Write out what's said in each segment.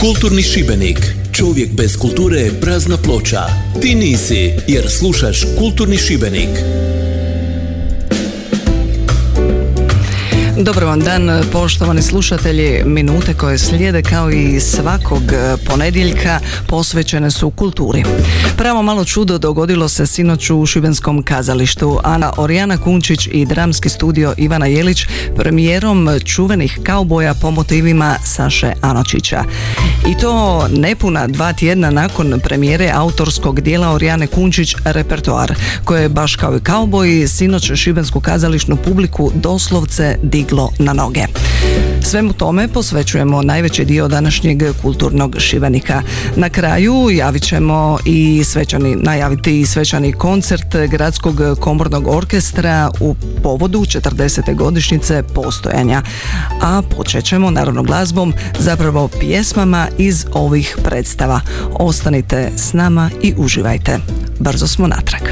Kulturni Šibenik. Čovjek bez kulture je prazna ploča. Ti nisi, jer slušaš Kulturni Šibenik. Dobar vam dan, poštovani slušatelji. Minute koje slijede kao i svakog ponedjeljka posvećene su kulturi. Pravo malo čudo dogodilo se sinoć u Šibenskom kazalištu. Ana Orijana Kunčić i dramski studio Ivana Jelić premijerom čuvenih kauboja po motivima Saše Anočića. I to nepuna dva tjedna nakon premijere autorskog dijela Orijane Kunčić repertoar, koje je baš kao i kauboji sinoć Šibensku kazališnu publiku doslovce diglo na noge. Svemu tome posvećujemo najveći dio današnjeg kulturnog šibenika. Na kraju javit ćemo i svečani, najaviti i svečani koncert Gradskog komornog orkestra u povodu 40. godišnjice postojanja. A počet ćemo naravno glazbom, zapravo pjesmama iz ovih predstava. Ostanite s nama i uživajte. Brzo smo natrag.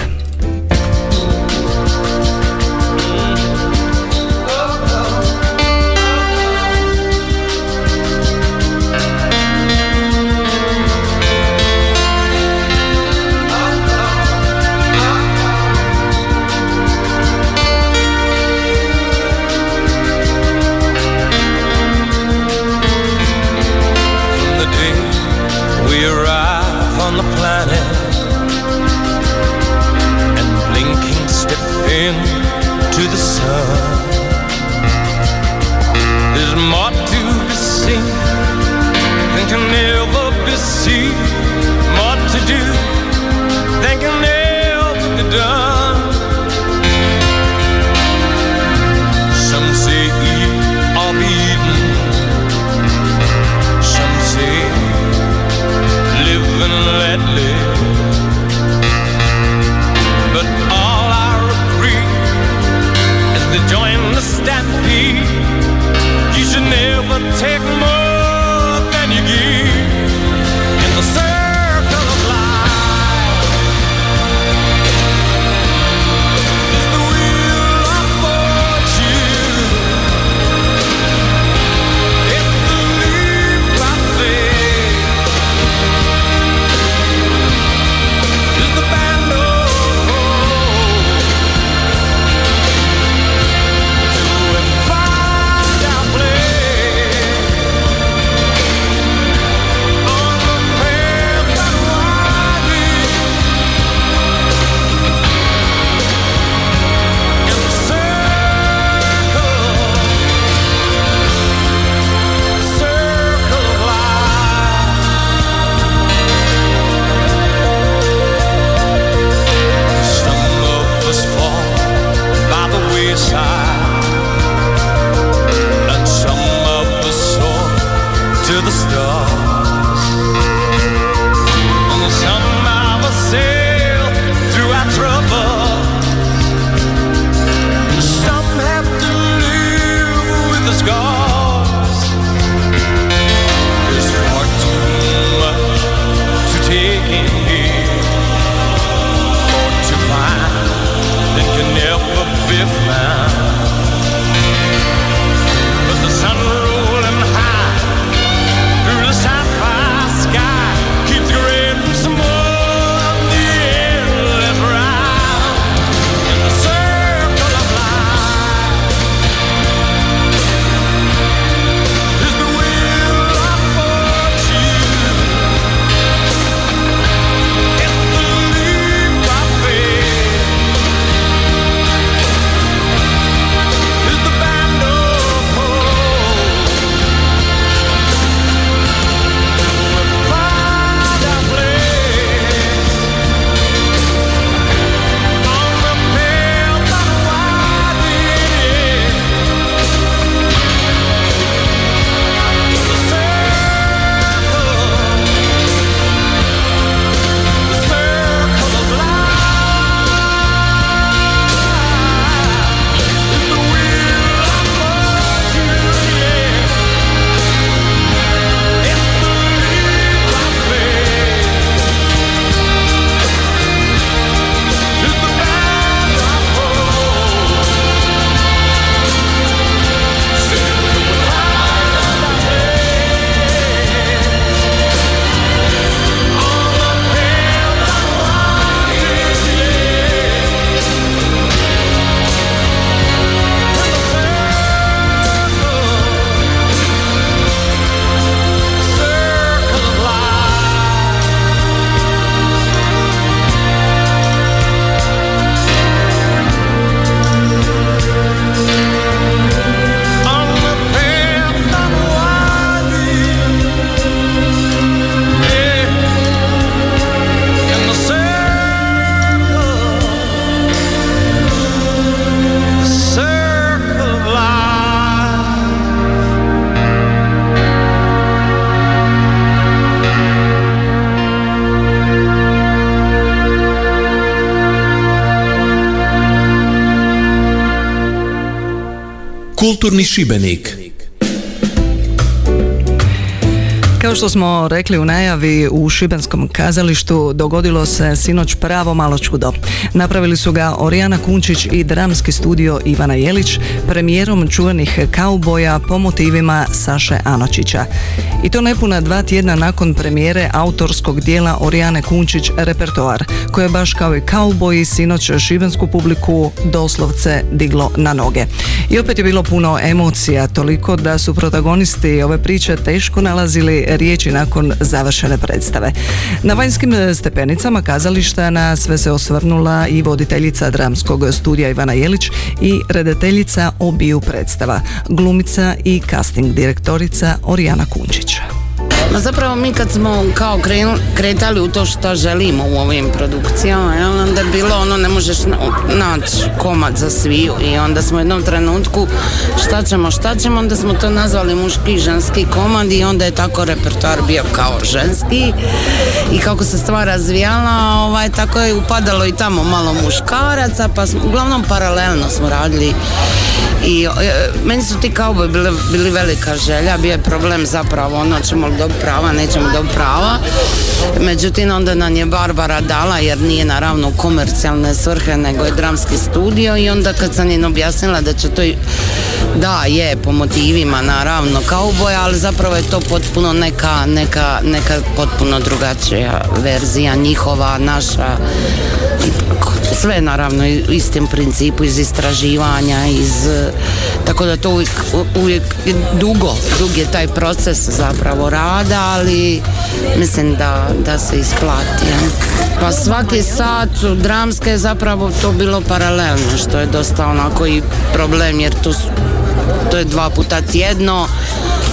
Kulturni Šibenik Kao što smo rekli u najavi u Šibenskom kazalištu dogodilo se sinoć pravo malo čudo. Napravili su ga Orijana Kunčić i dramski studio Ivana Jelić premijerom čuvenih kauboja po motivima Saše Anočića. I to nepuna dva tjedna nakon premijere autorskog dijela Orijane Kunčić repertoar, koje je baš kao i kauboji sinoć šibensku publiku doslovce diglo na noge. I opet je bilo puno emocija, toliko da su protagonisti ove priče teško nalazili riječi nakon završene predstave. Na vanjskim stepenicama kazališta na sve se osvrnula i voditeljica dramskog studija Ivana Jelić i redateljica obiju predstava, glumica i casting direktorica Orijana Kunčića. Ma zapravo mi kad smo kao kretali u to što želimo u ovim produkcijama, onda je bilo ono ne možeš naći komad za sviju i onda smo u jednom trenutku šta ćemo, šta ćemo, onda smo to nazvali muški i ženski komad i onda je tako repertoar bio kao ženski i kako se stvar razvijala, ovaj, tako je upadalo i tamo malo muškaraca, pa smo, uglavnom paralelno smo radili i e, meni su ti kao bili, bili velika želja, bio je problem zapravo ono ćemo li dobiti prava, nećemo dobiti prava. Međutim, onda nam je Barbara dala, jer nije naravno komercijalne svrhe, nego je dramski studio i onda kad sam im objasnila da će to da, je, po motivima naravno kauboja, ali zapravo je to potpuno neka, neka, neka potpuno drugačija verzija njihova, naša sve naravno u istom principu iz istraživanja iz tako da to uvijek, uvijek dugo dug je taj proces zapravo rada ali mislim da, da se isplati pa svaki sat dramske je zapravo to bilo paralelno što je dosta onako i problem jer to, to je dva puta tjedno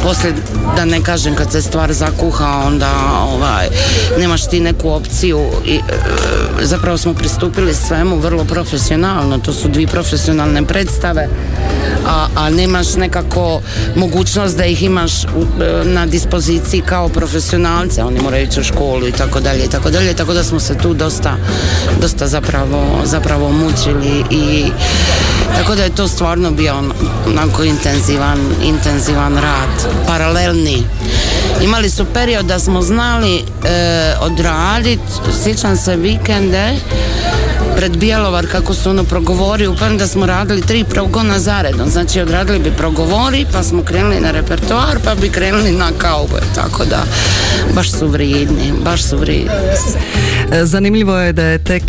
poslije da ne kažem kad se stvar zakuha onda ovaj, nemaš ti neku opciju i e, zapravo smo pristupili svemu vrlo profesionalno. To su dvije profesionalne predstave a, a nemaš nekako mogućnost da ih imaš e, na dispoziciji kao profesionalce, oni moraju ići u školu i tako dalje i tako dalje, tako da smo se tu dosta, dosta zapravo, zapravo mučili i tako da je to stvarno bio onako intenzivan, intenzivan rad, paralelni. Imali su period da smo znali e, odraditi, sjećam se vikende, pred Bjelovar kako su ono progovori, upravo da smo radili tri progona zaredom, znači odradili bi progovori, pa smo krenuli na repertoar, pa bi krenuli na kaube, tako da baš su vrijedni, baš su vrijedni. Zanimljivo je da je tek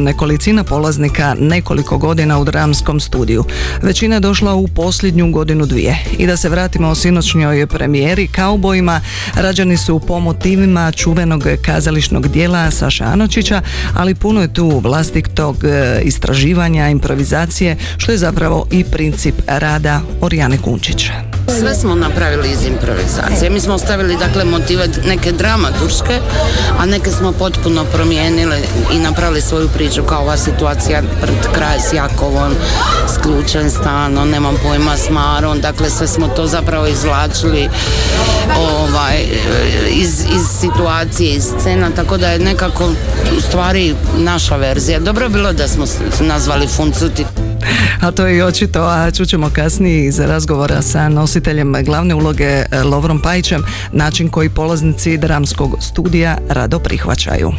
nekolicina polaznika nekoliko godina u dramskom studiju. Većina je došla u posljednju godinu dvije. I da se vratimo o sinoćnjoj premijeri kaubojima, rađani su po motivima čuvenog kazališnog dijela Saša Anočića, ali puno je tu vlasti tog e, istraživanja, improvizacije, što je zapravo i princip rada Orijane Kunčića. Sve smo napravili iz improvizacije. Mi smo ostavili dakle motive neke dramaturške, a neke smo potpuno promijenili i napravili svoju priču kao ova situacija pred kraj s Jakovom, s ključem stanom, nemam pojma s Marom, dakle sve smo to zapravo izvlačili ovaj, iz, iz situacije, iz scena, tako da je nekako u stvari naša verzija. Dobro je bilo da smo nazvali Funcuti. A to je i očito, a čućemo kasnije iz razgovora sa nositeljem glavne uloge e, Lovrom Pajićem, način koji polaznici dramskog studija rado prihvaćaju.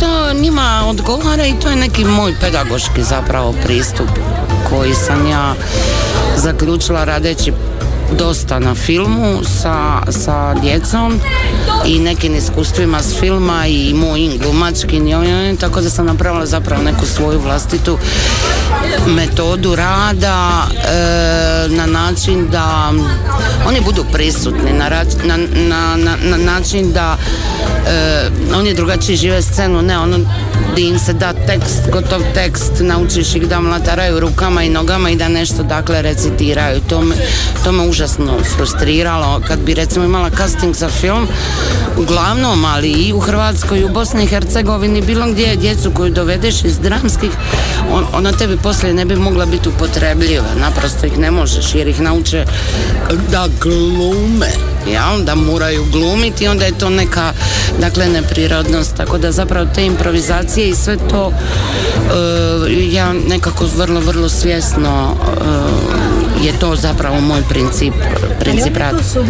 To njima odgovara i to je neki moj pedagoški zapravo pristup koji sam ja zaključila radeći dosta na filmu sa, sa djecom i nekim iskustvima s filma i mojim glumačkim i tako da sam napravila zapravo neku svoju vlastitu metodu rada e, na način da oni budu prisutni na, na, na, na način da e, oni drugačije žive scenu ne ono di im se da tekst, gotov tekst naučiš ih da mlataraju rukama i nogama i da nešto dakle recitiraju. To me, to me užasno frustriralo. Kad bi recimo imala casting za film uglavnom ali i u Hrvatskoj i u Bosni i Hercegovini bilo gdje djecu koju dovedeš iz dramskih on, ona tebi poslije ne bi mogla biti upotrebljiva. Naprosto ih ne možeš jer ih nauče da glume. Jel? da moraju glumiti i onda je to neka dakle neprirodnost. Tako da zapravo te improvizacije i sve to e, ja nekako vrlo vrlo svjesno e, je to zapravo moj princip princip rada. tu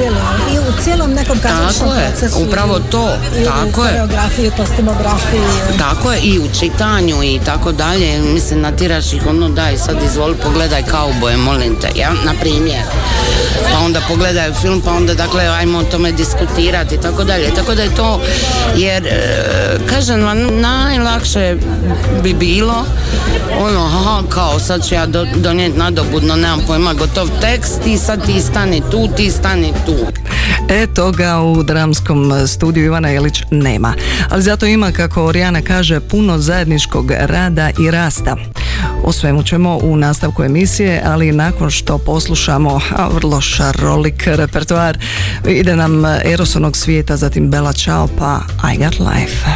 i u cijelom nekom kazališnom procesu. upravo to, tako je. kostimografiju. Tako je, i u čitanju i tako dalje. Mislim, natiraš ih ono, daj sad izvoli pogledaj kauboje, molim te, ja, na primjer. Pa onda pogledaju film, pa onda dakle ajmo o tome diskutirati i tako dalje. Tako da je to, jer e, kažem vam, najlakše bi bilo ono, aha, kao sad ću ja donijeti nadobudno, nemam pojma, gotov tekst i sad ti stani tu, ti stani tu. E, toga u dramskom studiju Ivana Jelić nema. Ali zato ima, kako Orijana kaže, puno zajedničkog rada i rasta. O svemu ćemo u nastavku emisije, ali nakon što poslušamo a, vrlo šarolik repertoar, ide nam Erosonog svijeta, zatim Bela Čao, pa I Got Life.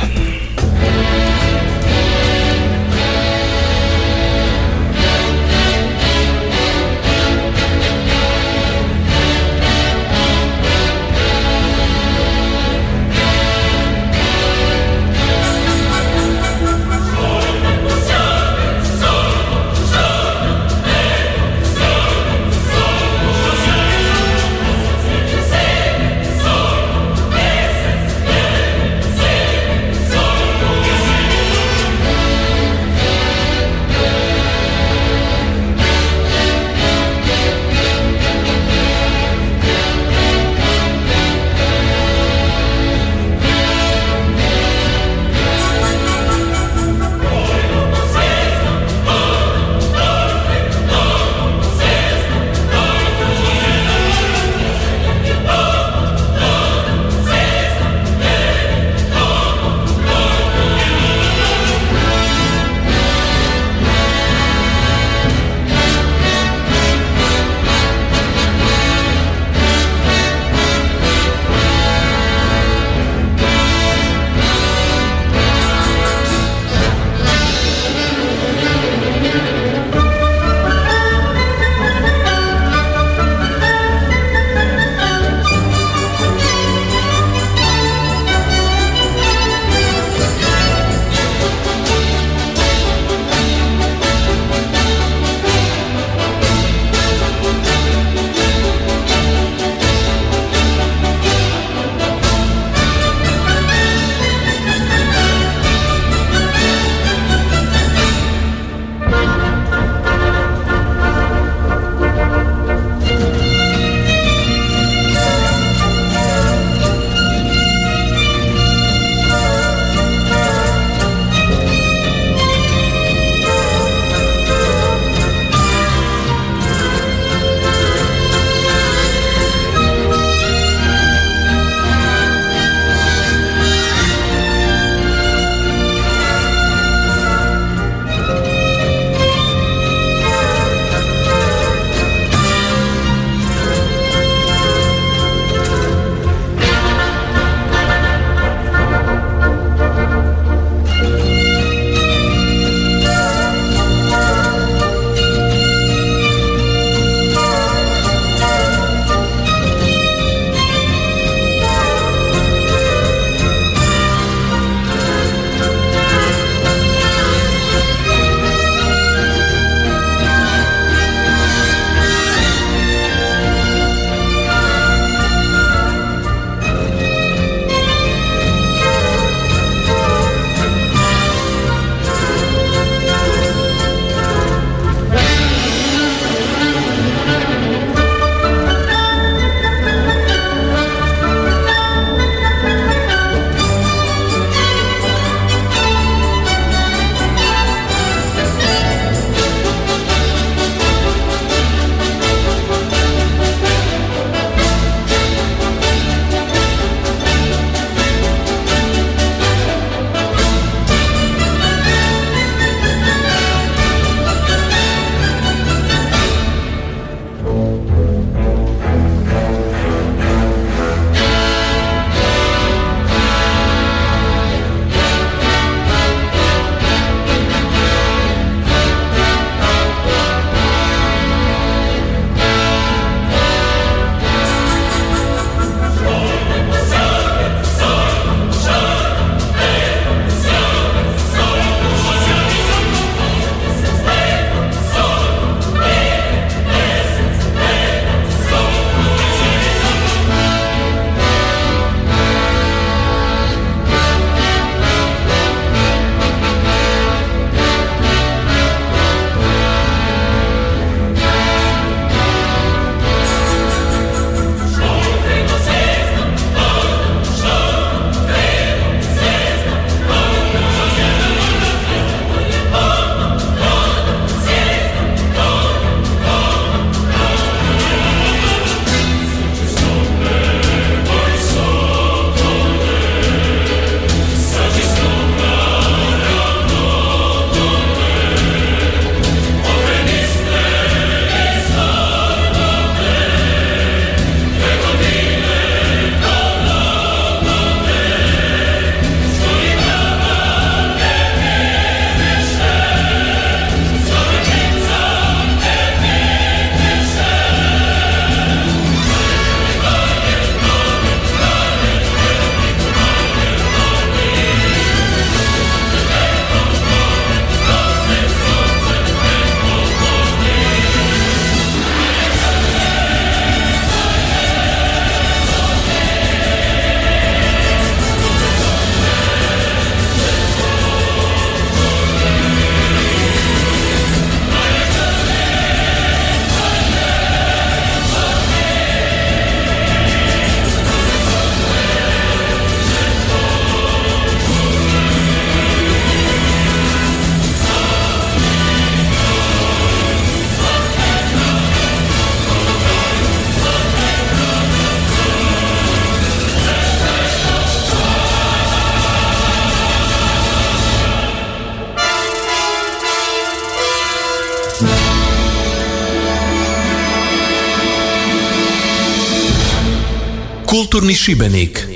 Kulturni Šibenik.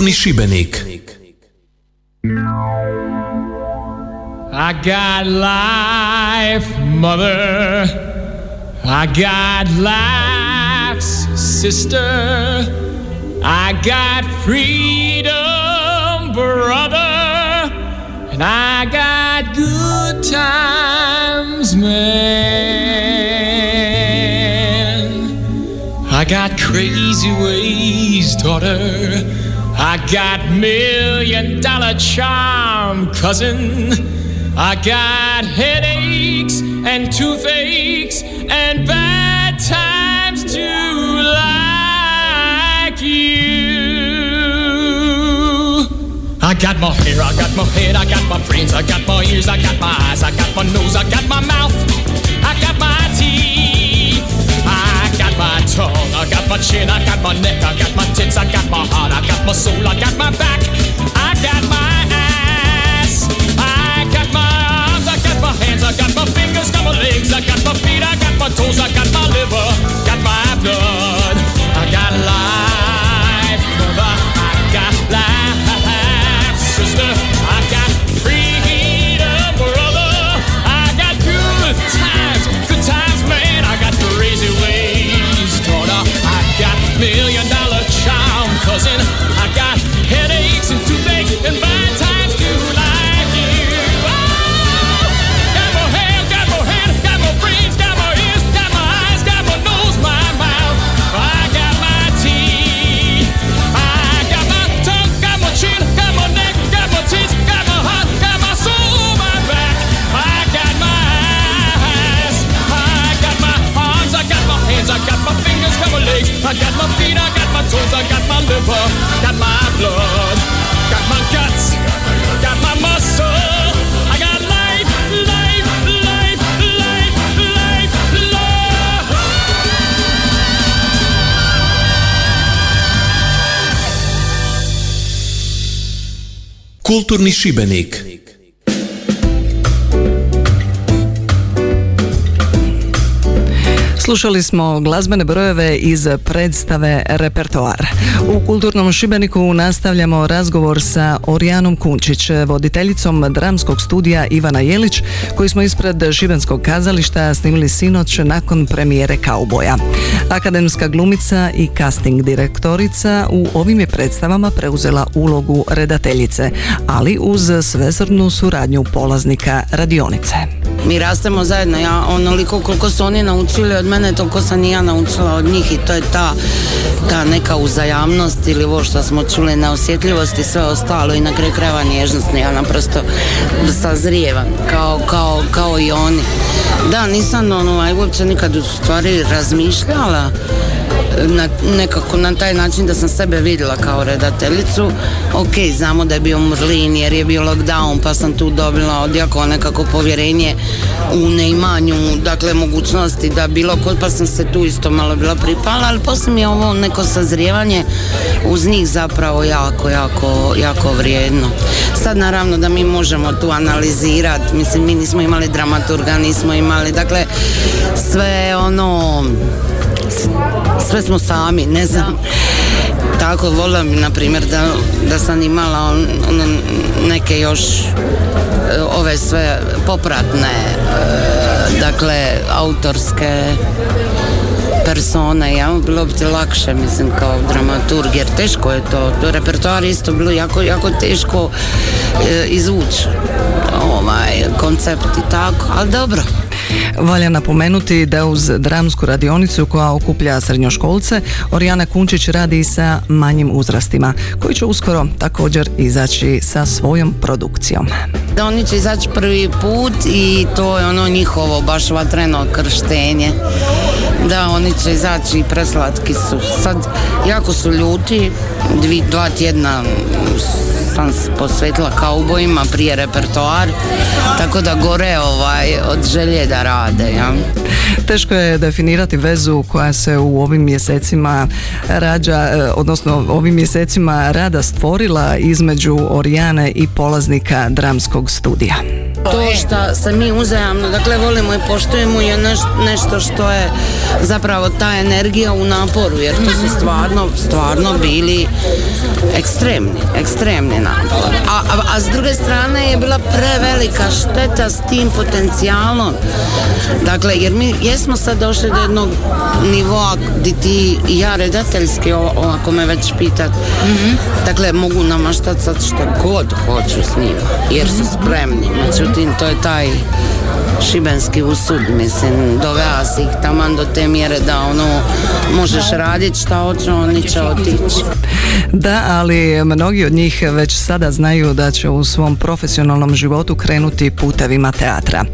Šibenik. I got life, mother. I got life's sister. I got freedom, brother. And I got good times, man. I got crazy ways, daughter. I got million dollar charm, cousin. I got headaches and toothaches and bad times too, like you. I got my hair, I got my head, I got my brains, I got my ears, I got my eyes, I got my nose, I got my mouth, I got my tongue, I got my chin, I got my neck, I got my tits, I got my heart, I got my soul, I got my back, I got my ass, I got my arms, I got my hands, I got my fingers, got my legs, I got my feet, I got my toes, I got my liver, got my blood, I got life, I got my feet, I got my toes, I got my liver, got my blood, got my guts, got my muscle. Kulturni Šibenik. Slušali smo glazbene brojeve iz predstave Repertoar. U Kulturnom Šibeniku nastavljamo razgovor sa Orijanom Kunčić, voditeljicom dramskog studija Ivana Jelić, koji smo ispred Šibenskog kazališta snimili sinoć nakon premijere Kauboja. Akademska glumica i casting direktorica u ovim je predstavama preuzela ulogu redateljice, ali uz svezrnu suradnju polaznika radionice. Mi rastemo zajedno, ja onoliko koliko su oni naučili od mene, toliko sam i ja naučila od njih i to je ta, ta neka uzajamnost ili ovo što smo čuli na osjetljivosti i sve ostalo i na kraju krajeva nježnost. Ja naprosto sazrijevam kao, kao, kao i oni. Da, nisam ono, uopće nikad u stvari razmišljala na, nekako na taj način da sam sebe vidjela kao redateljicu. Ok, znamo da je bio Mrlin jer je bio lockdown pa sam tu dobila od nekako povjerenje u neimanju, dakle mogućnosti da bilo kod pa sam se tu isto malo bila pripala, ali poslije mi je ovo neko sazrijevanje uz njih zapravo jako, jako, jako vrijedno. Sad naravno da mi možemo tu analizirati, mislim mi nismo imali dramaturga, nismo imali, dakle sve ono sve smo sami, ne znam. Tako volila bi, na primjer, da, da sam imala on, neke još e, ove sve popratne, e, dakle, autorske persone, ja, bilo bi ti lakše, mislim, kao dramaturg, jer teško je to, to repertoar isto bilo jako, jako teško e, izvući ovaj koncept i tako, ali dobro. Valja napomenuti da uz dramsku radionicu koja okuplja srednjoškolce, Orijana Kunčić radi i sa manjim uzrastima, koji će uskoro također izaći sa svojom produkcijom. Oni će izaći prvi put i to je ono njihovo baš vatreno krštenje. Da, oni će izaći i preslatki su. Sad, jako su ljuti, dvi, dva tjedna sam posvetila kaubojima prije repertoar, tako da gore ovaj, od želje da rade. Ja. Teško je definirati vezu koja se u ovim mjesecima rađa, e, odnosno ovim mjesecima rada stvorila između Orijane i polaznika dramskog studija. To što se mi uzajamno, dakle volimo i poštujemo je nešto što je zapravo ta energija u naporu, jer to su stvarno, stvarno bili ekstremni, ekstremni napor. A, a, a s druge strane je bila prevelika šteta s tim potencijalom. Dakle, jer mi jesmo sad došli do jednog nivoa gdje ti ja redateljski, ako me već pitat, dakle mogu namaštati sad što god hoću s njima, jer su spremni. Međutim, to je taj šibenski usud, mislim, dovea si ih taman do te mjere da ono možeš raditi šta hoće, oni će otići. Da, ali mnogi od njih već sada znaju da će u svom profesionalnom životu krenuti putevima teatra.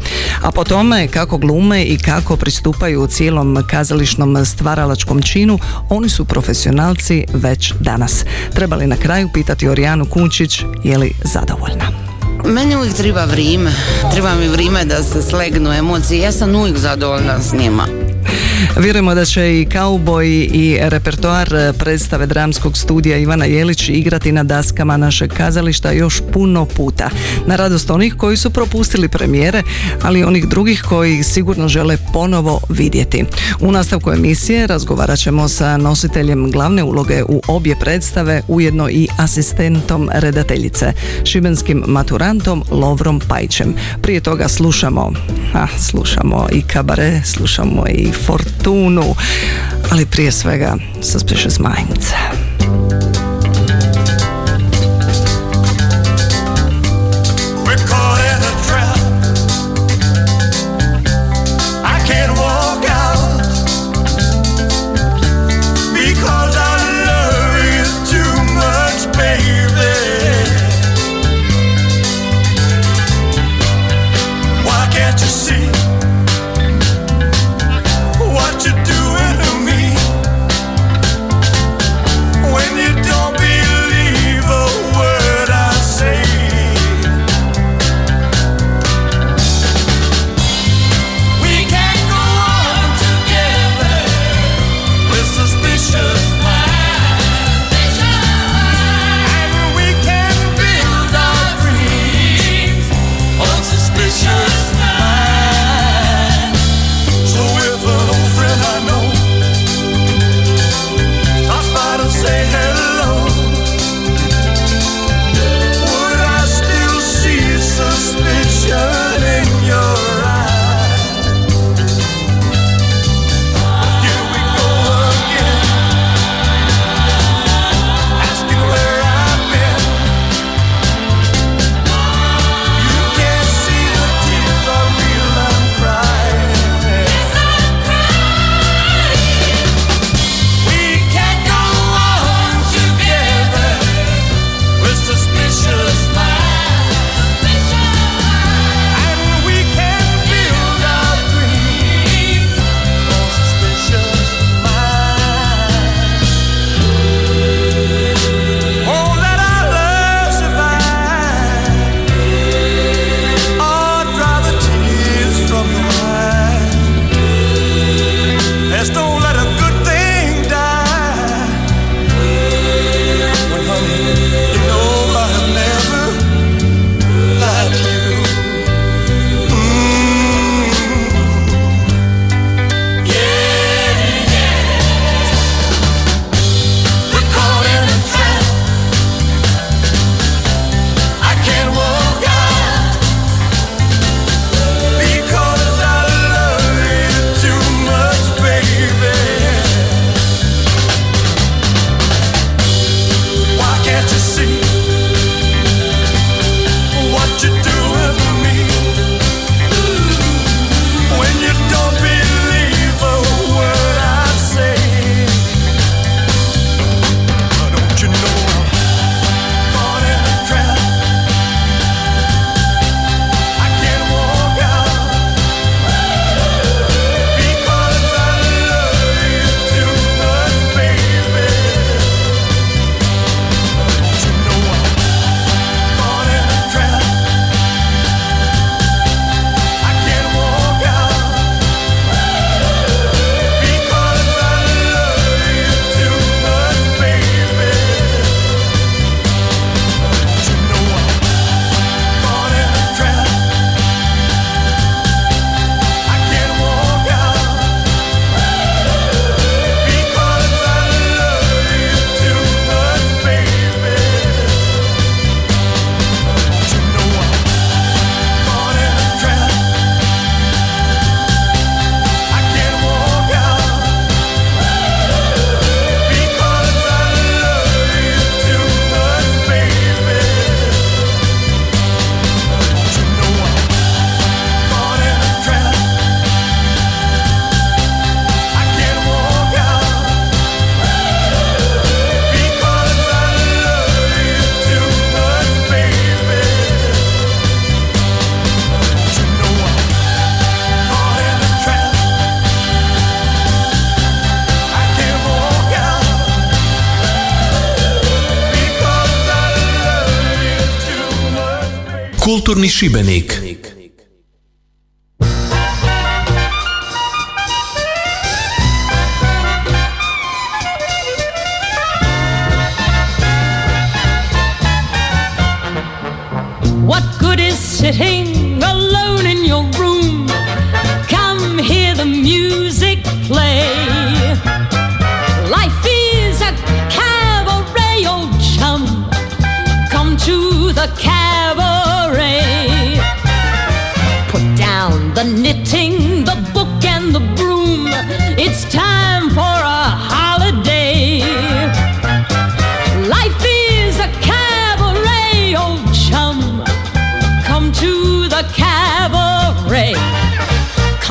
A po tome kako glume i kako pristupaju u cijelom kazališnom stvaralačkom činu, oni su profesionalci već danas. Trebali na kraju pitati Orijanu Kunčić je li zadovoljna. Meni uvijek treba vrijeme. Treba mi vrijeme da se slegnu emocije. Ja sam uvijek zadovoljna s njima. Vjerujemo da će i kauboj i repertoar predstave dramskog studija Ivana Jelić igrati na daskama našeg kazališta još puno puta. Na radost onih koji su propustili premijere, ali i onih drugih koji sigurno žele ponovo vidjeti. U nastavku emisije razgovarat ćemo sa nositeljem glavne uloge u obje predstave, ujedno i asistentom redateljice, šibenskim maturantom Lovrom Pajčem. Prije toga slušamo, a, slušamo i kabare, slušamo i fortunu, ali prije svega Suspicious Minds. Kulturni Šibenik.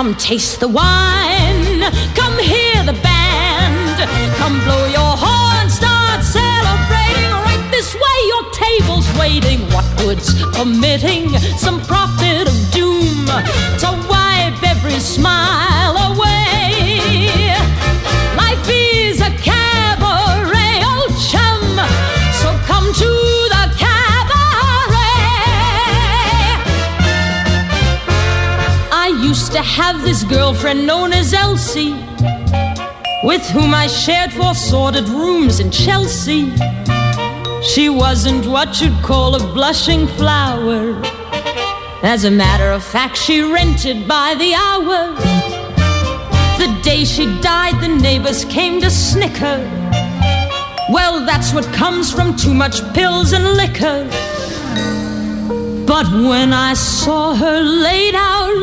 Come taste the wine. Come hear the band. Come blow your horn. Start celebrating. Right this way, your table's waiting. What good's permitting some prophet of doom to wipe every smile have this girlfriend known as Elsie, with whom I shared four sordid rooms in Chelsea. She wasn't what you'd call a blushing flower. As a matter of fact, she rented by the hour. The day she died, the neighbors came to snicker. Well, that's what comes from too much pills and liquor. But when I saw her laid out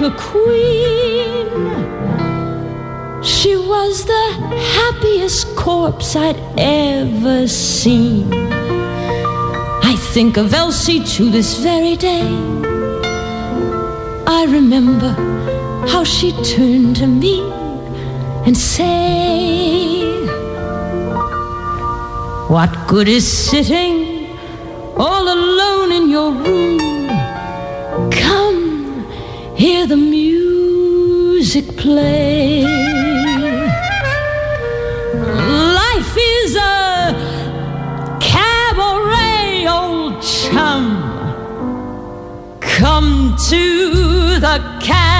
like a queen, she was the happiest corpse I'd ever seen. I think of Elsie to this very day. I remember how she turned to me and said, What good is sitting all alone in your room? Hear the music play. Life is a cabaret, old chum. Come to the cabaret.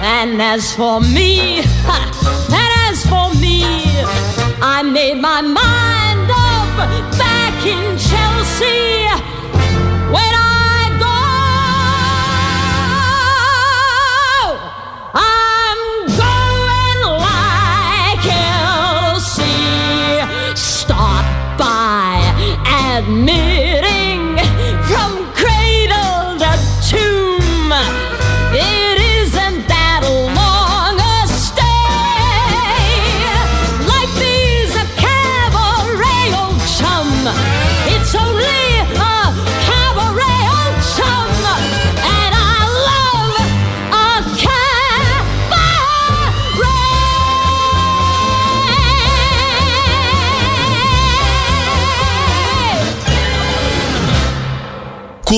And as for me, ha, and as for me, I made my mind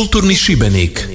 Kulturni Šibenik.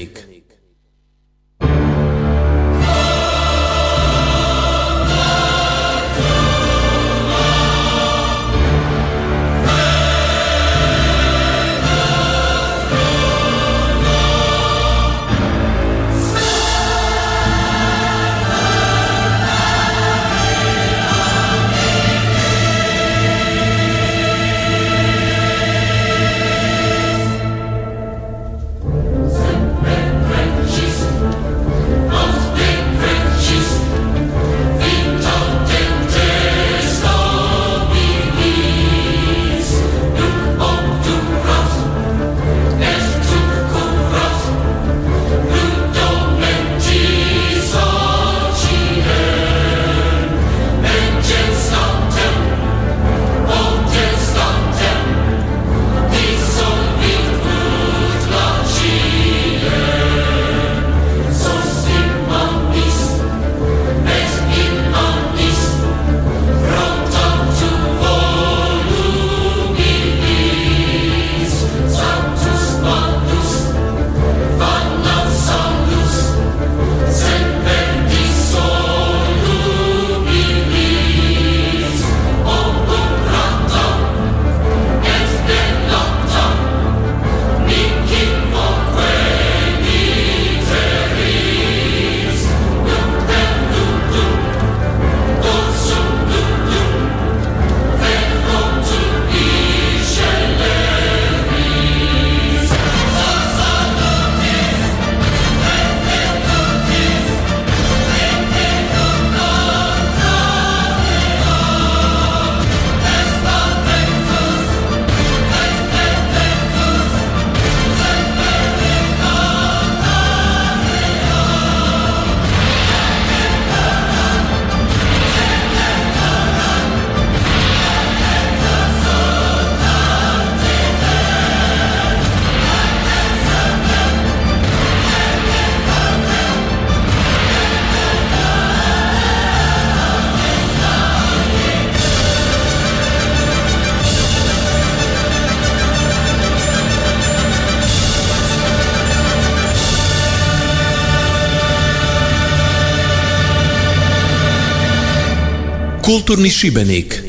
Kulturni Šibenik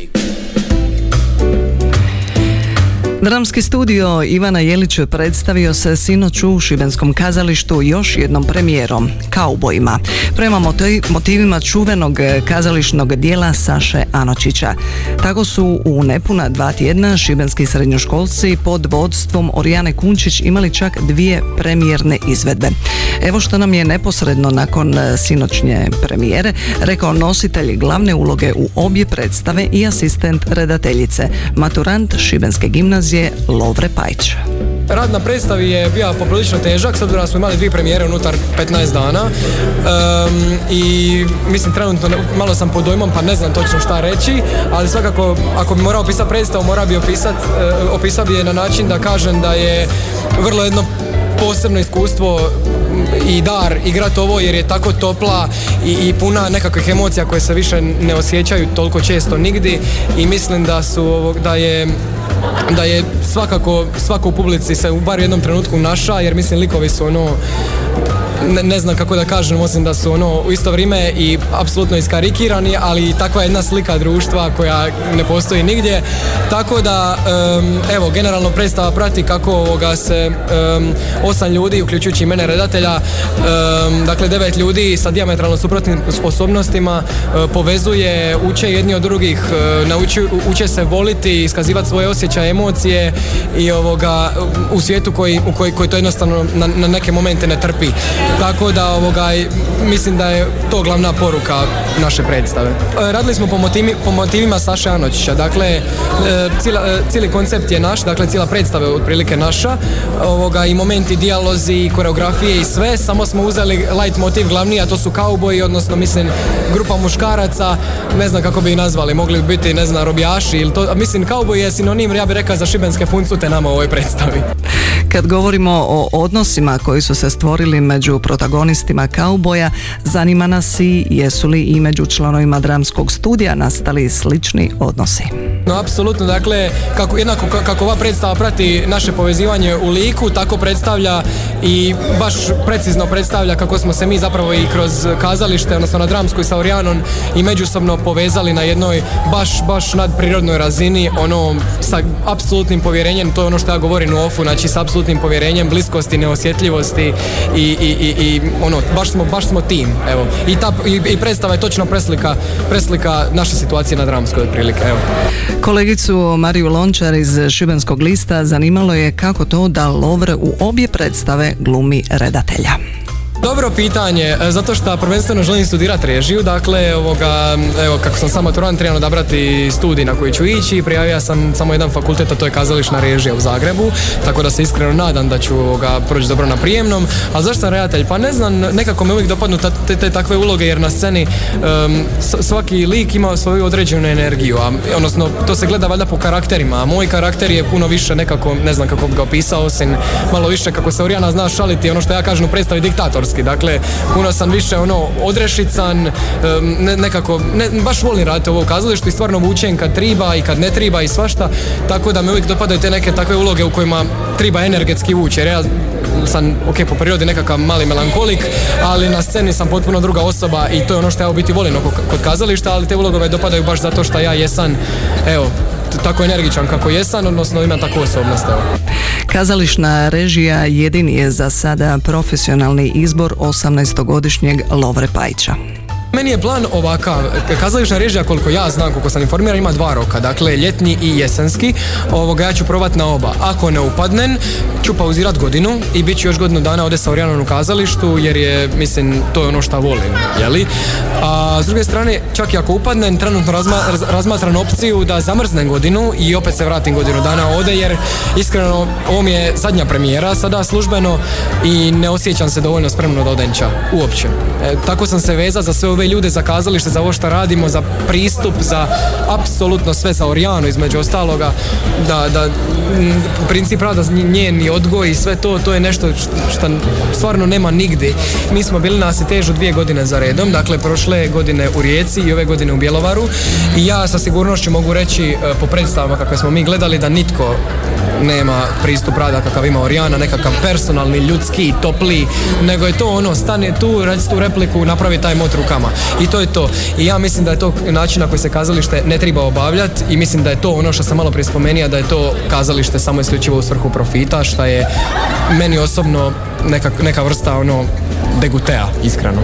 Dramski studio Ivana Jelić predstavio se sinoć u Šibenskom kazalištu još jednom premijerom, Kaubojima, prema motivima čuvenog kazališnog dijela Saše Anočića. Tako su u nepuna dva tjedna šibenski srednjoškolci pod vodstvom Orijane Kunčić imali čak dvije premijerne izvedbe. Evo što nam je neposredno nakon sinoćnje premijere rekao nositelj glavne uloge u obje predstave i asistent redateljice, maturant Šibenske gimnazije je Lovre Pajč. Rad na predstavi je bio poprilično težak, sad da smo imali dvije premijere unutar 15 dana i mislim trenutno malo sam pod dojmom pa ne znam točno šta reći, ali svakako ako bi morao opisati predstavu mora bi opisati uh, opisao bi je na način da kažem da je vrlo jedno posebno iskustvo i dar igrati ovo jer je tako topla i, i puna nekakvih emocija koje se više ne osjećaju toliko često nigdje i mislim da su da je da je svakako svako u publici se u bar jednom trenutku naša jer mislim likovi su ono ne, ne, znam kako da kažem, osim da su ono u isto vrijeme i apsolutno iskarikirani, ali takva jedna slika društva koja ne postoji nigdje. Tako da, evo, generalno predstava prati kako ovoga se osam ljudi, uključujući mene redatelja, dakle devet ljudi sa diametralno suprotnim osobnostima e, povezuje, uče jedni od drugih, e, nauči, uče se voliti, iskazivati svoje osjećaje, emocije i ovoga u svijetu koji, u koji, koji to jednostavno na, na neke momente ne trpi. Tako da ovoga, mislim da je to glavna poruka naše predstave. E, radili smo po, motivi, po motivima Saše Anočića, dakle cijela, cijeli koncept je naš, dakle cijela predstava je otprilike naša ovoga, i momenti, dijalozi, i koreografije i sve, samo smo uzeli light motiv glavni, a to su kauboji, odnosno mislim grupa muškaraca, ne znam kako bi ih nazvali, mogli bi biti ne znam robijaši ili to, mislim kauboj je sinonim, ja bih rekao za šibenske funcute nama u ovoj predstavi. Kad govorimo o odnosima koji su se stvorili među protagonistima kauboja, zanima nas i jesu li i među članovima dramskog studija nastali slični odnosi. No, apsolutno, dakle, kako, jednako kako ova predstava prati naše povezivanje u liku, tako predstavlja i baš precizno predstavlja kako smo se mi zapravo i kroz kazalište, odnosno na dramskoj sa Orijanom i međusobno povezali na jednoj baš, baš nadprirodnoj razini, ono, sa apsolutnim povjerenjem, to je ono što ja govorim u ofu, znači sa apsolutnim povjerenjem, bliskosti, neosjetljivosti i, i, i, i ono, baš smo, baš smo tim, evo. I, ta, i, i predstava je točno preslika, preslika naše situacije na dramskoj otprilike, evo. Kolegicu Mariju Lončar iz Šibenskog lista zanimalo je kako to da Lovre u obje predstave glumi redatelja. Dobro pitanje, e, zato što prvenstveno želim studirati režiju, dakle, ovoga, evo, kako sam samo maturan, trebam odabrati studij na koji ću ići, prijavio sam samo jedan fakultet, a to je kazališna režija u Zagrebu, tako da se iskreno nadam da ću ovoga, proći dobro na prijemnom, a zašto sam redatelj? Pa ne znam, nekako me uvijek dopadnu te, te, takve uloge, jer na sceni svaki lik ima svoju određenu energiju, a, odnosno, to se gleda valjda po karakterima, a moj karakter je puno više nekako, ne znam kako bi ga opisao, osim malo više kako se Orijana zna šaliti, ono što ja kažem u predstavi diktator Dakle, puno sam više ono odrešican, ne, nekako, ne, baš volim raditi ovo u kazalištu i stvarno vučem kad triba i kad ne triba i svašta, tako da me uvijek dopadaju te neke takve uloge u kojima triba energetski vući, jer ja sam, ok, po prirodi nekakav mali melankolik, ali na sceni sam potpuno druga osoba i to je ono što ja u biti volim kod kazališta, ali te ulogove dopadaju baš zato što ja jesam, evo, tako energičan kako jesam, odnosno imam takvu osobnost. Kazališna režija jedini je za sada profesionalni izbor 18-godišnjeg Lovre Pajča. Meni je plan ovakav, kazališna režija koliko ja znam, koliko sam informiran, ima dva roka, dakle ljetni i jesenski, ovoga ja ću probat na oba. Ako ne upadnem, ću pauzirat godinu i bit ću još godinu dana ovdje sa Orijanom u kazalištu, jer je, mislim, to je ono što volim, jeli? A s druge strane, čak i ako upadnem, trenutno razmatram opciju da zamrznem godinu i opet se vratim godinu dana ovdje, jer iskreno, ovo je zadnja premijera sada službeno i ne osjećam se dovoljno spremno do odenča, uopće. E, tako sam se veza za sve ove ljude za kazalište, za ovo što radimo, za pristup, za apsolutno sve za Orijanu između ostaloga, da, da princip rada, njeni odgoj i sve to, to je nešto što stvarno nema nigdje. Mi smo bili na Asitežu dvije godine za redom, dakle prošle godine u Rijeci i ove godine u Bjelovaru i ja sa sigurnošću mogu reći e, po predstavama kakve smo mi gledali da nitko nema pristup rada kakav ima Orijana, nekakav personalni, ljudski, topli, nego je to ono, stane tu, radi tu repliku, napravi taj mot rukama. I to je to. I ja mislim da je to način na koji se kazalište ne treba obavljati i mislim da je to ono što sam malo prije spomenuo, da je to kazalište samo isključivo u svrhu profita, što je meni osobno neka, neka vrsta ono degutea, iskreno.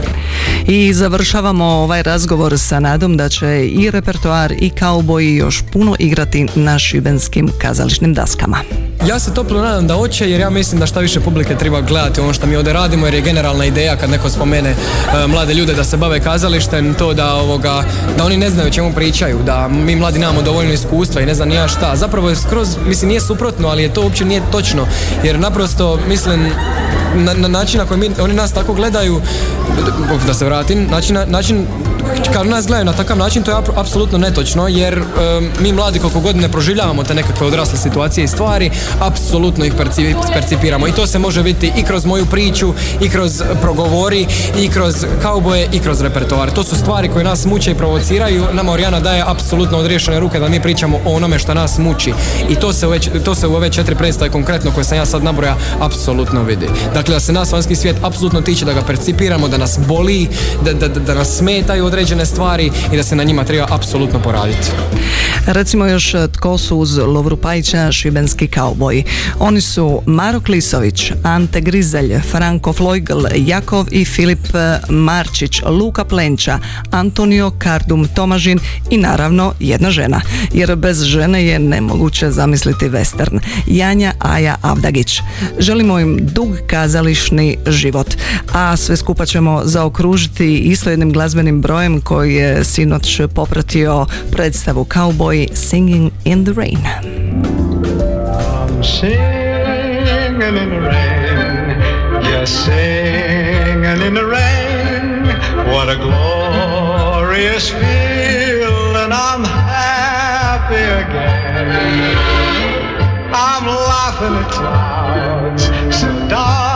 I završavamo ovaj razgovor sa nadom da će i repertoar i kauboji još puno igrati na šibenskim kazališnim daskama. Ja se toplo nadam da hoće jer ja mislim da šta više publike treba gledati ono što mi ovdje radimo jer je generalna ideja kad neko spomene e, mlade ljude da se bave kazalištem to da ovoga da oni ne znaju o čemu pričaju, da mi mladi nemamo dovoljno iskustva i ne znam ja šta. Zapravo je skroz, mislim nije suprotno, ali je to uopće nije točno jer naprosto mislim na, na način na koji mi, oni nas tako gledaju da se vratim, način, način kad nas gledaju na takav način to je apsolutno netočno jer mi mladi koliko god ne proživljavamo te nekakve odrasle situacije i stvari apsolutno ih percipiramo. I to se može vidjeti i kroz moju priču i kroz progovori i kroz kauboje i kroz repertoar. To su stvari koje nas muče i provociraju. Nama Orijana daje apsolutno odriješene ruke da mi pričamo o onome što nas muči. I to se u, već, to se u ove četiri predstave konkretno koje sam ja sad nabroja apsolutno vidi dakle da se nas vanjski svijet apsolutno tiče da ga percipiramo da nas boli da, da, da nas smetaju određene stvari i da se na njima treba apsolutno poraditi. Recimo još e, tko su uz Lovru Pajića šibenski kauboji. Oni su Maro Klisović, Ante Grizelj, Franko Flojgl, Jakov i Filip e, Marčić, Luka Plenča, Antonio Kardum Tomažin i naravno jedna žena. Jer bez žene je nemoguće zamisliti western. Janja Aja Avdagić. Želimo im dug kazališni život. A sve skupa ćemo zaokružiti isto jednim glazbenim brojem koji je sinoć popratio predstavu Cowboy Singing in the Rain. I'm singing in the rain, yes, singing in the rain. What a glorious feeling, I'm happy again. I'm laughing at clouds so dark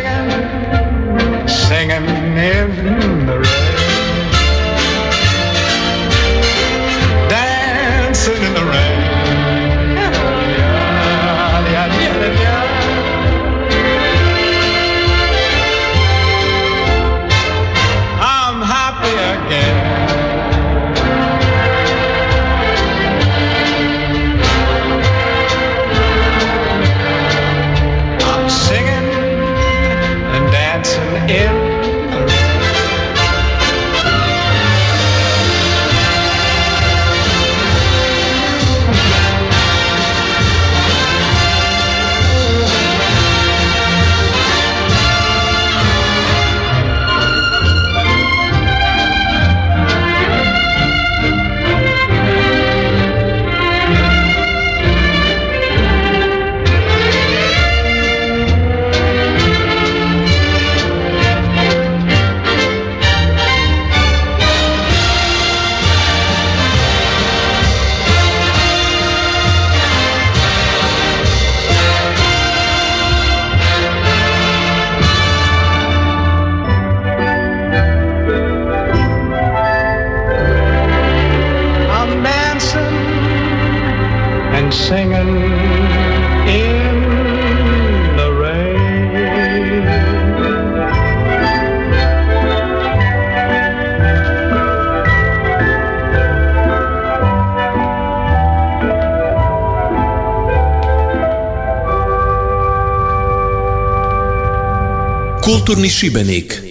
Kulturni Šibenik.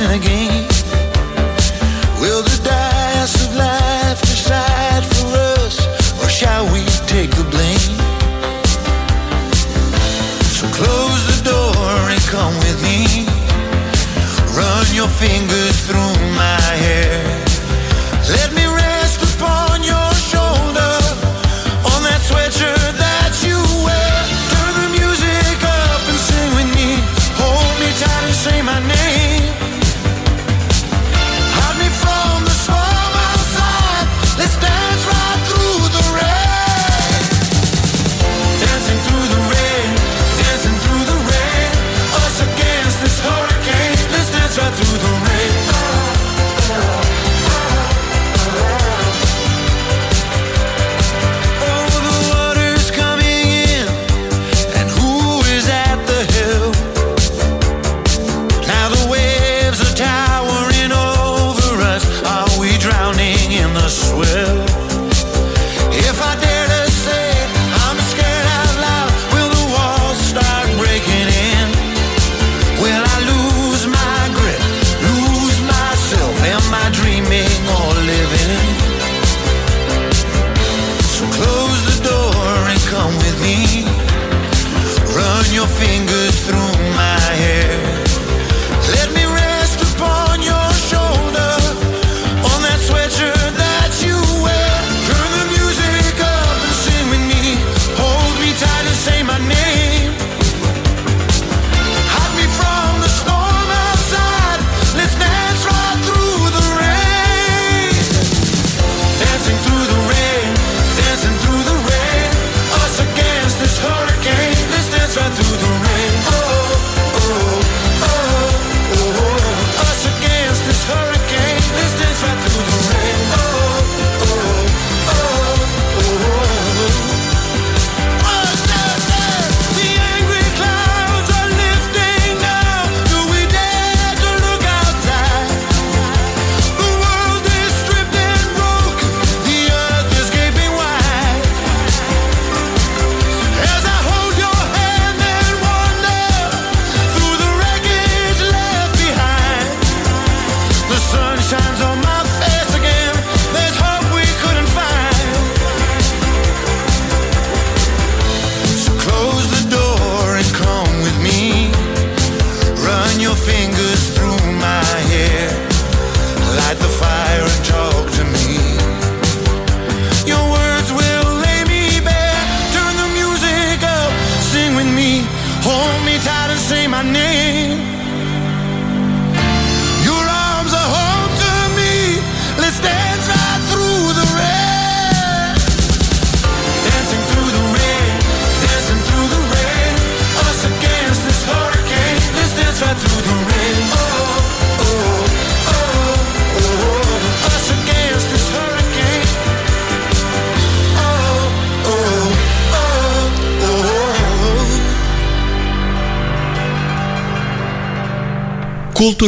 again.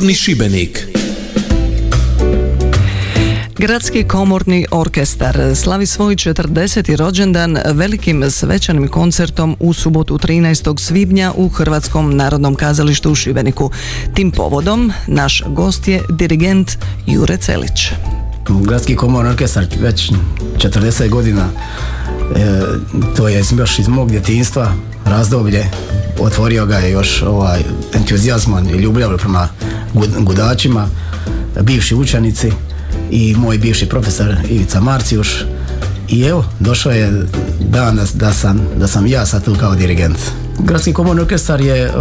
Kulturni Šibenik. Gradski komorni orkestar slavi svoj 40. rođendan velikim svečanim koncertom u subotu 13. svibnja u Hrvatskom narodnom kazalištu u Šibeniku. Tim povodom naš gost je dirigent Jure Celić. Gradski komorni orkestar već 40 godina e, to je još iz mog djetinstva razdoblje otvorio ga je još ovaj entuzijazmom i ljubav prema gud- gudačima bivši učenici i moj bivši profesor Ivica Marcijuš. I evo došao je dan da, da sam, da sam ja sad tu kao dirigent. Gradski komorni orkestar je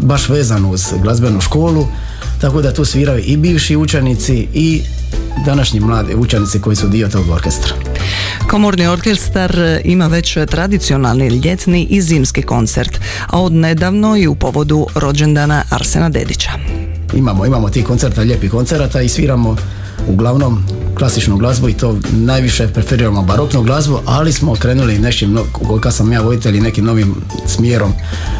baš vezan uz glazbenu školu tako da tu sviraju i bivši učenici i današnji mladi učenici koji su dio tog orkestra. Komorni orkestar ima već tradicionalni ljetni i zimski koncert, a od nedavno i u povodu rođendana Arsena Dedića. Imamo, imamo ti koncerta, lijepi koncerata i sviramo uglavnom klasičnu glazbu i to najviše preferiramo baroknu glazbu, ali smo krenuli nešim, koliko sam ja voditelj i nekim novim smjerom,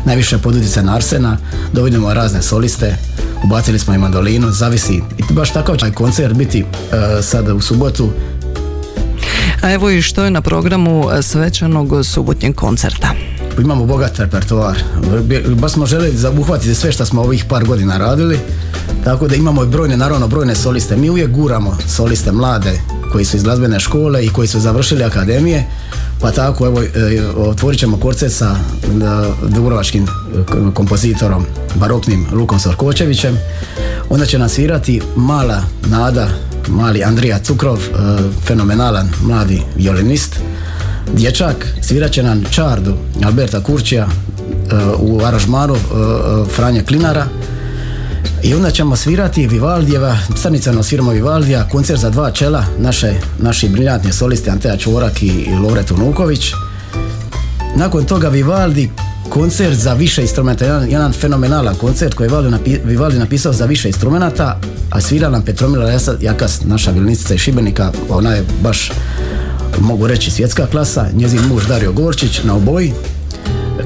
najviše pod utjecajem na Arsena, dovodimo razne soliste, ubacili smo i mandolinu, zavisi. I baš takav će koncert biti e, sada u subotu A evo i što je na programu svečanog subotnjeg koncerta. imamo bogat repertoar. Baš smo željeli zabuhvatiti sve što smo ovih par godina radili, tako da imamo i brojne, naravno brojne soliste. Mi uvijek guramo soliste mlade koji su iz glazbene škole i koji su završili akademije, pa tako evo e, otvorit ćemo koncert sa e, dubrovačkim e, kompozitorom baroknim Lukom Sorkočevićem. Onda će nas svirati mala Nada, mali Andrija Cukrov, fenomenalan mladi violinist dječak, svirat će nam Čardu Alberta Kurčija u aranžmanu Franje Klinara i onda ćemo svirati Vivaldijeva, crnicano sviramo Vivaldija, koncert za dva čela, naše, naši briljantni solisti Anteja Čvorak i, i Lovret Unuković. Nakon toga Vivaldi, koncert za više instrumenta, jedan, jedan fenomenalan koncert koji je napi, Vivaldi napisao za više instrumenata, a svira nam Petromila Jakas, naša violinistica iz Šibenika, ona je baš mogu reći svjetska klasa, njezin muž Dario Gorčić na oboji,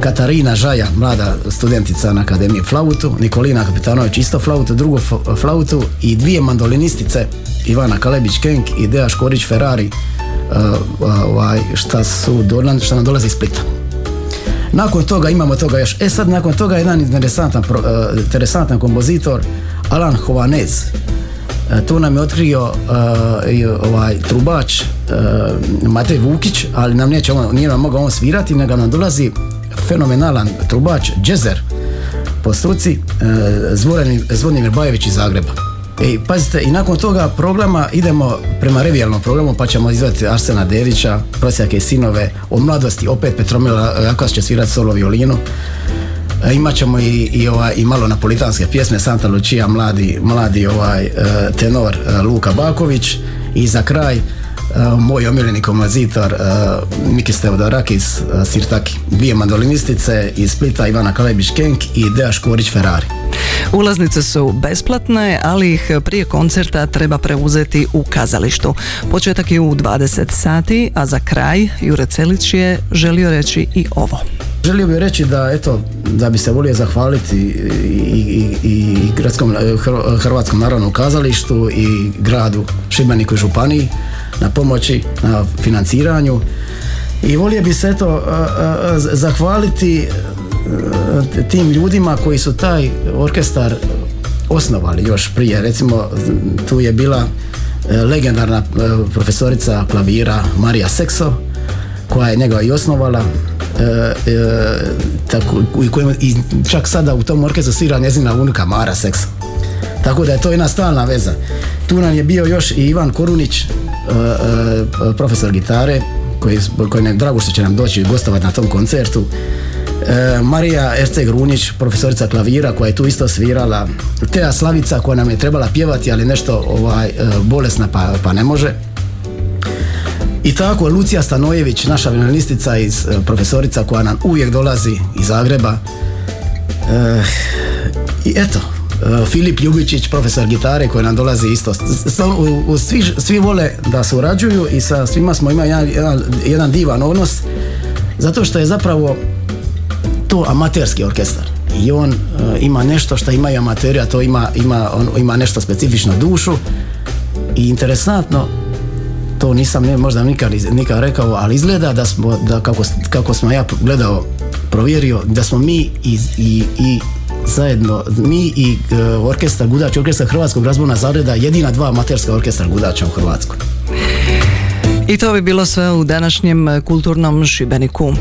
Katarina Žaja, mlada studentica na Akademiji flautu, Nikolina Kapitanović isto flautu, drugu flautu i dvije mandolinistice, Ivana Kalebić-Kenk i Deja Škorić-Ferrari, uh, uh, ovaj, šta, su, šta nam dolazi iz Splita. Nakon toga imamo toga još. E sad nakon toga jedan interesantan, uh, interesantan kompozitor Alan Hovanez. E, Tu nam je otkrio ovaj trubač Matej Vukić, ali nam neće on, nije nam mogao on svirati, nego nam dolazi fenomenalan trubač džezer po struci uh, Zvonimir, Bajević iz Zagreba. E, pazite, i nakon toga programa idemo prema revijalnom programu pa ćemo izvati Arsena Dedića, Prosjake i sinove, o mladosti, opet Petromila Jakas će svirati solo violinu. E, Imat ćemo i, i, ovaj, i malo napolitanske pjesme Santa Lucia, mladi, mladi ovaj, e, tenor e, Luka Baković i za kraj e, moj omiljeni kompozitor e, Mikis Teodorakis e, Sirtaki. Dvije mandolinistice iz Splita Ivana Kalebić-Kenk i Deja Škorić-Ferrari. Ulaznice su besplatne, ali ih prije koncerta treba preuzeti u kazalištu. Početak je u 20 sati, a za kraj Jure Celić je želio reći i ovo. Želio bih reći da eto da bi se volio zahvaliti i, i, i gradskom eh, Hr- Hrvatskom narodnom kazalištu i gradu Šibeniku i županiji na pomoći, na financiranju i volio bi se eh, zahvaliti eh, tim ljudima koji su taj orkestar osnovali još prije. Recimo tu je bila eh, legendarna eh, profesorica klavira Marija Sekso koja je njega i osnovala e, e, tako, i, kojem, i čak sada u tom orkestru svira njezina unuka Mara Seksa. Tako da je to jedna stalna veza. Tu nam je bio još i Ivan Korunić, e, e, profesor gitare, koji, koji nam je drago što će nam doći gostovati na tom koncertu. E, Marija Erceg Runić, profesorica klavira koja je tu isto svirala. Teja Slavica koja nam je trebala pjevati, ali nešto ovaj, e, bolesna pa, pa ne može. I tako Lucija Stanojević, naša violinistica iz e, profesorica koja nam uvijek dolazi iz Zagreba. E, I eto, e, Filip Ljubičić, profesor gitare koji nam dolazi isto. Svi, svi vole da surađuju i sa svima smo imali jedan, jedan, divan odnos zato što je zapravo to amaterski orkestar. i on e, ima nešto što imaju amateri, a to ima, ima, on, ima nešto specifično dušu i interesantno to nisam ne, možda nikad, nikad rekao, ali izgleda da smo, da kako, kako smo ja gledao, provjerio, da smo mi i, i, i zajedno, mi i e, orkestar Gudač, orkestar Hrvatskog glazbena zareda, jedina dva amaterska orkestra Gudača u Hrvatskoj. I to bi bilo sve u današnjem kulturnom Šibeniku.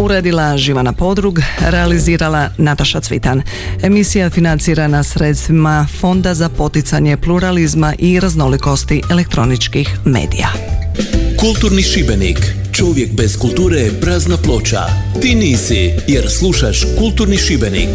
Uredila Živana Podrug, realizirala Nataša Cvitan. Emisija financirana sredstvima Fonda za poticanje pluralizma i raznolikosti elektroničkih medija. Kulturni Šibenik. Čovjek bez kulture je prazna ploča. Ti nisi, jer slušaš Kulturni Šibenik.